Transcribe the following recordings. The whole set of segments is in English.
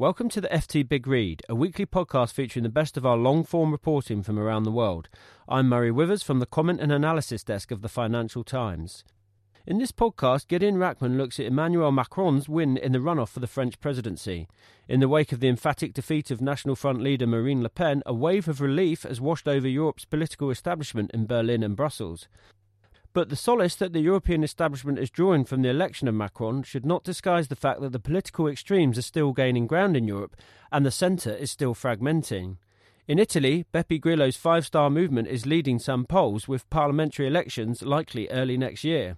Welcome to the FT Big Read, a weekly podcast featuring the best of our long form reporting from around the world. I'm Murray Withers from the comment and analysis desk of the Financial Times. In this podcast, Gideon Rachman looks at Emmanuel Macron's win in the runoff for the French presidency. In the wake of the emphatic defeat of National Front leader Marine Le Pen, a wave of relief has washed over Europe's political establishment in Berlin and Brussels. But the solace that the European establishment is drawing from the election of Macron should not disguise the fact that the political extremes are still gaining ground in Europe and the centre is still fragmenting. In Italy, Beppe Grillo's Five Star Movement is leading some polls, with parliamentary elections likely early next year.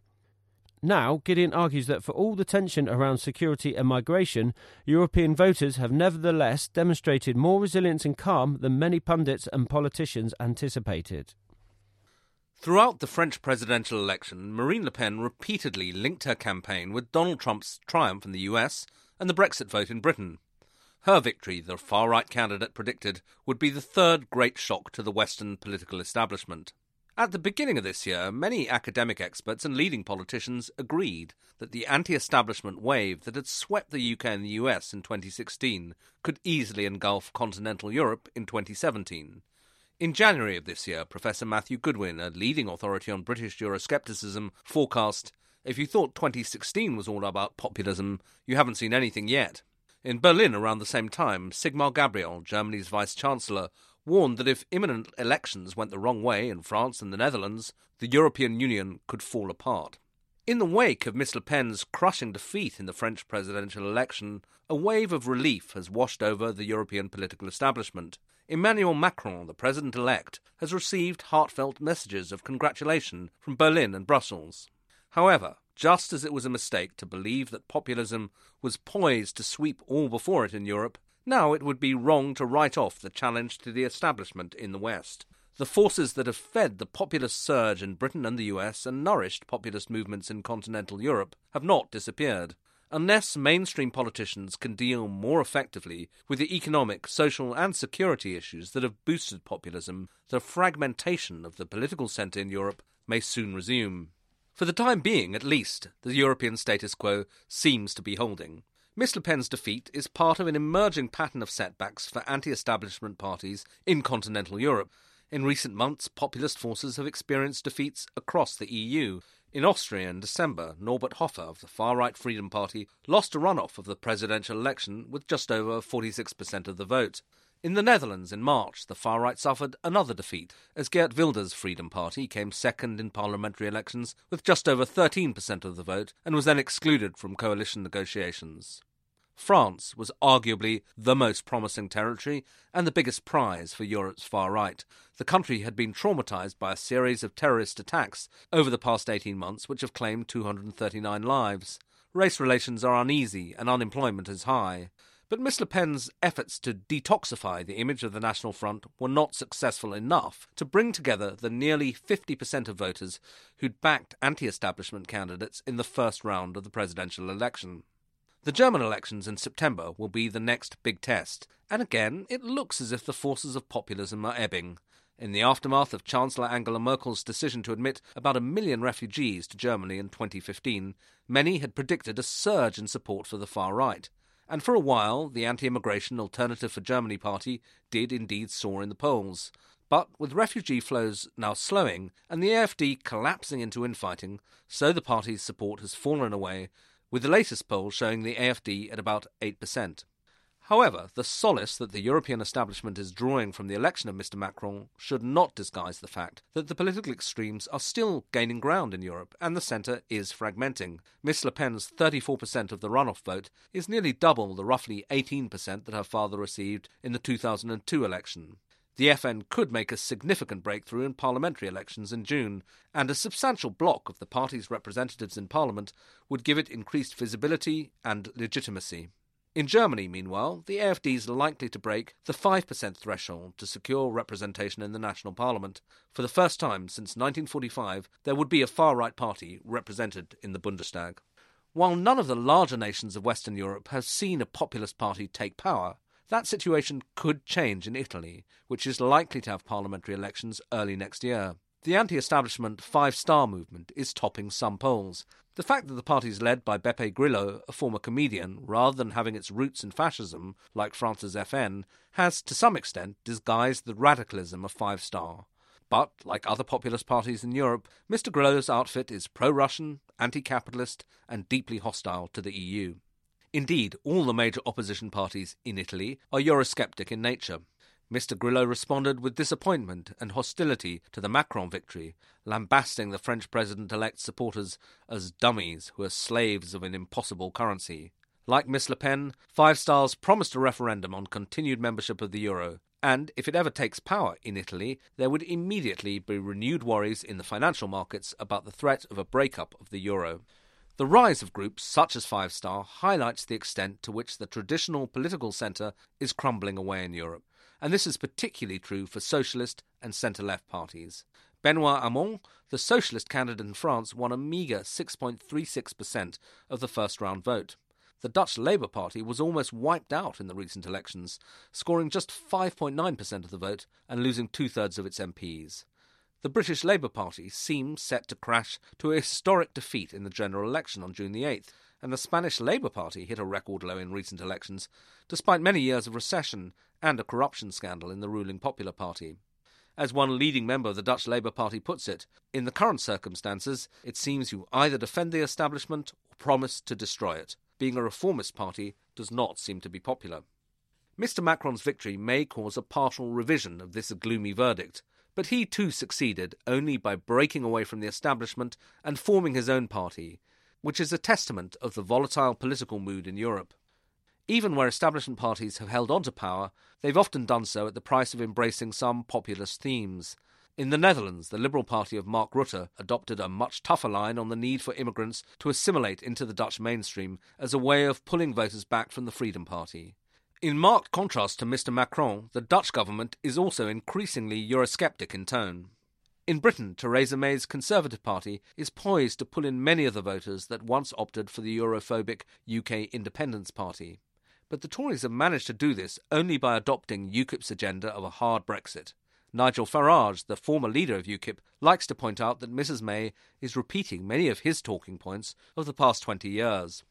Now, Gideon argues that for all the tension around security and migration, European voters have nevertheless demonstrated more resilience and calm than many pundits and politicians anticipated. Throughout the French presidential election, Marine Le Pen repeatedly linked her campaign with Donald Trump's triumph in the US and the Brexit vote in Britain. Her victory, the far right candidate predicted, would be the third great shock to the Western political establishment. At the beginning of this year, many academic experts and leading politicians agreed that the anti establishment wave that had swept the UK and the US in 2016 could easily engulf continental Europe in 2017. In January of this year, Professor Matthew Goodwin, a leading authority on British Euroscepticism, forecast if you thought 2016 was all about populism, you haven't seen anything yet. In Berlin around the same time, Sigmar Gabriel, Germany's Vice Chancellor, warned that if imminent elections went the wrong way in France and the Netherlands, the European Union could fall apart. In the wake of Miss Le Pen's crushing defeat in the French presidential election, a wave of relief has washed over the European political establishment. Emmanuel Macron, the president elect, has received heartfelt messages of congratulation from Berlin and Brussels. However, just as it was a mistake to believe that populism was poised to sweep all before it in Europe, now it would be wrong to write off the challenge to the establishment in the West. The forces that have fed the populist surge in Britain and the US and nourished populist movements in continental Europe have not disappeared. Unless mainstream politicians can deal more effectively with the economic, social, and security issues that have boosted populism, the fragmentation of the political centre in Europe may soon resume. For the time being, at least, the European status quo seems to be holding. Miss Le Pen's defeat is part of an emerging pattern of setbacks for anti establishment parties in continental Europe. In recent months, populist forces have experienced defeats across the EU, in Austria in December, Norbert Hofer of the far right Freedom Party lost a runoff of the presidential election with just over 46% of the vote. In the Netherlands in March, the far right suffered another defeat as Geert Wilders' Freedom Party came second in parliamentary elections with just over 13% of the vote and was then excluded from coalition negotiations. France was arguably the most promising territory and the biggest prize for Europe's far right. The country had been traumatized by a series of terrorist attacks over the past 18 months, which have claimed 239 lives. Race relations are uneasy and unemployment is high. But Miss Le Pen's efforts to detoxify the image of the National Front were not successful enough to bring together the nearly 50% of voters who'd backed anti establishment candidates in the first round of the presidential election. The German elections in September will be the next big test, and again it looks as if the forces of populism are ebbing. In the aftermath of Chancellor Angela Merkel's decision to admit about a million refugees to Germany in 2015, many had predicted a surge in support for the far right. And for a while, the anti immigration Alternative for Germany party did indeed soar in the polls. But with refugee flows now slowing and the AFD collapsing into infighting, so the party's support has fallen away with the latest poll showing the AFD at about 8%. However, the solace that the European establishment is drawing from the election of Mr. Macron should not disguise the fact that the political extremes are still gaining ground in Europe and the centre is fragmenting. Miss Le Pen's 34% of the runoff vote is nearly double the roughly 18% that her father received in the 2002 election. The FN could make a significant breakthrough in parliamentary elections in June, and a substantial block of the party's representatives in parliament would give it increased visibility and legitimacy. In Germany, meanwhile, the AfD is likely to break the 5% threshold to secure representation in the national parliament. For the first time since 1945, there would be a far right party represented in the Bundestag. While none of the larger nations of Western Europe have seen a populist party take power, that situation could change in Italy, which is likely to have parliamentary elections early next year. The anti establishment Five Star movement is topping some polls, the fact that the party is led by Beppe Grillo, a former comedian, rather than having its roots in fascism, like France's FN, has to some extent disguised the radicalism of Five Star. But, like other populist parties in Europe, Mr. Grillo's outfit is pro Russian, anti capitalist, and deeply hostile to the EU. Indeed, all the major opposition parties in Italy are Eurosceptic in nature. Mr. Grillo responded with disappointment and hostility to the Macron victory, lambasting the French president elect's supporters as dummies who are slaves of an impossible currency. Like Miss Le Pen, Five Stars promised a referendum on continued membership of the euro, and if it ever takes power in Italy, there would immediately be renewed worries in the financial markets about the threat of a breakup of the euro. The rise of groups such as Five Star highlights the extent to which the traditional political centre is crumbling away in Europe and this is particularly true for socialist and centre left parties. Benoit Hamon, the socialist candidate in France, won a meagre 6.36% of the first round vote. The Dutch Labour Party was almost wiped out in the recent elections, scoring just 5.9% of the vote and losing two thirds of its MPs. The British Labour Party seems set to crash to a historic defeat in the general election on June the 8th, and the Spanish Labour Party hit a record low in recent elections, despite many years of recession and a corruption scandal in the ruling Popular Party. As one leading member of the Dutch Labour Party puts it, in the current circumstances, it seems you either defend the establishment or promise to destroy it. Being a reformist party does not seem to be popular. Mr. Macron's victory may cause a partial revision of this gloomy verdict, but he too succeeded only by breaking away from the establishment and forming his own party, which is a testament of the volatile political mood in Europe. Even where establishment parties have held on to power, they've often done so at the price of embracing some populist themes. In the Netherlands, the Liberal Party of Mark Rutte adopted a much tougher line on the need for immigrants to assimilate into the Dutch mainstream as a way of pulling voters back from the Freedom Party. In marked contrast to Mr. Macron, the Dutch government is also increasingly Eurosceptic in tone. In Britain, Theresa May's Conservative Party is poised to pull in many of the voters that once opted for the Europhobic UK Independence Party. But the Tories have managed to do this only by adopting UKIP's agenda of a hard Brexit. Nigel Farage, the former leader of UKIP, likes to point out that Mrs May is repeating many of his talking points of the past 20 years.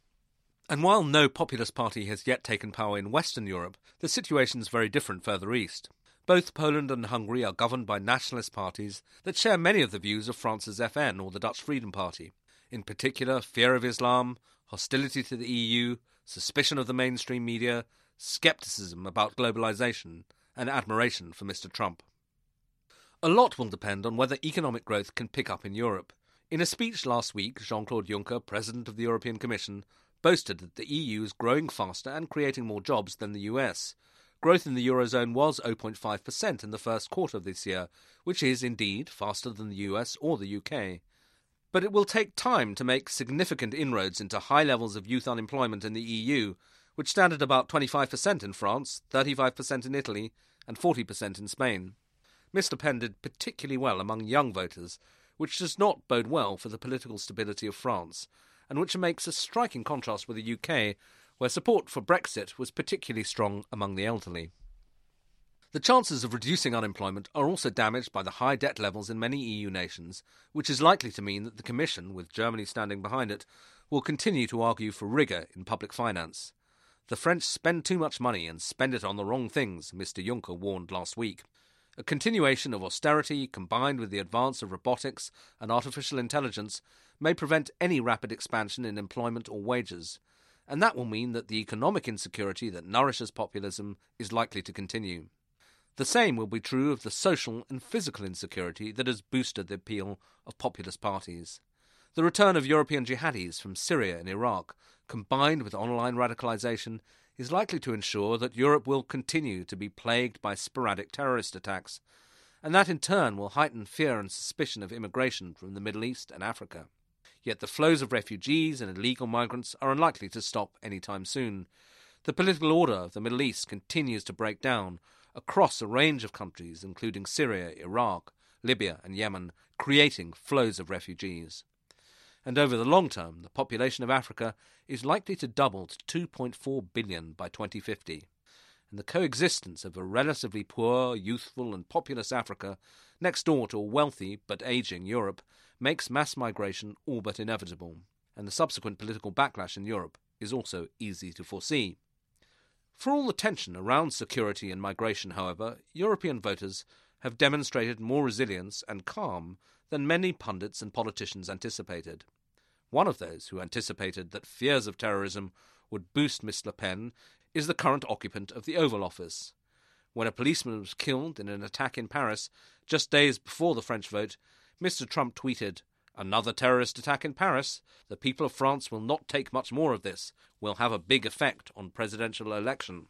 And while no populist party has yet taken power in Western Europe, the situation is very different further east. Both Poland and Hungary are governed by nationalist parties that share many of the views of France's FN or the Dutch Freedom Party. In particular, fear of Islam, hostility to the EU, suspicion of the mainstream media, skepticism about globalization, and admiration for Mr. Trump. A lot will depend on whether economic growth can pick up in Europe. In a speech last week, Jean Claude Juncker, President of the European Commission, boasted that the EU is growing faster and creating more jobs than the US, Growth in the Eurozone was 0.5% in the first quarter of this year, which is indeed faster than the US or the UK. But it will take time to make significant inroads into high levels of youth unemployment in the EU, which stand at about 25% in France, 35% in Italy, and 40% in Spain. Mr. Pen did particularly well among young voters, which does not bode well for the political stability of France, and which makes a striking contrast with the UK, where support for Brexit was particularly strong among the elderly. The chances of reducing unemployment are also damaged by the high debt levels in many EU nations, which is likely to mean that the Commission, with Germany standing behind it, will continue to argue for rigour in public finance. The French spend too much money and spend it on the wrong things, Mr. Juncker warned last week. A continuation of austerity combined with the advance of robotics and artificial intelligence may prevent any rapid expansion in employment or wages, and that will mean that the economic insecurity that nourishes populism is likely to continue. The same will be true of the social and physical insecurity that has boosted the appeal of populist parties. The return of European jihadis from Syria and Iraq, combined with online radicalization, is likely to ensure that Europe will continue to be plagued by sporadic terrorist attacks, and that in turn will heighten fear and suspicion of immigration from the Middle East and Africa. Yet the flows of refugees and illegal migrants are unlikely to stop any time soon. The political order of the Middle East continues to break down across a range of countries, including Syria, Iraq, Libya, and Yemen, creating flows of refugees. And over the long term, the population of Africa is likely to double to 2.4 billion by 2050. And the coexistence of a relatively poor, youthful, and populous Africa next door to a wealthy but aging Europe makes mass migration all but inevitable, and the subsequent political backlash in Europe is also easy to foresee. For all the tension around security and migration, however, European voters have demonstrated more resilience and calm than many pundits and politicians anticipated. One of those who anticipated that fears of terrorism would boost Miss Le Pen is the current occupant of the Oval Office. When a policeman was killed in an attack in Paris just days before the French vote, Mr. Trump tweeted, Another terrorist attack in Paris. The people of France will not take much more of this. Will have a big effect on presidential election.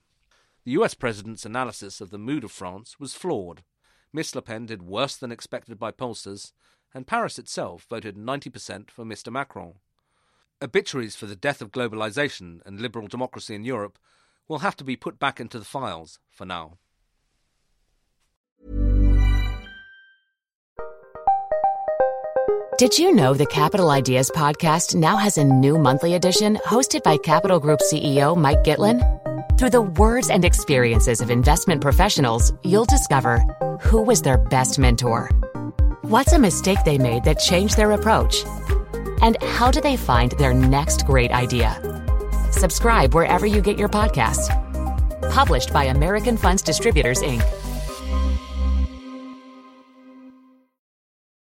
The US president's analysis of the mood of France was flawed. Miss Le Pen did worse than expected by pollsters, and Paris itself voted 90% for Mr. Macron. Obituaries for the death of globalization and liberal democracy in Europe will have to be put back into the files for now. Did you know the Capital Ideas podcast now has a new monthly edition hosted by Capital Group CEO Mike Gitlin? Through the words and experiences of investment professionals, you'll discover who was their best mentor, what's a mistake they made that changed their approach, and how do they find their next great idea. Subscribe wherever you get your podcasts. Published by American Funds Distributors, Inc.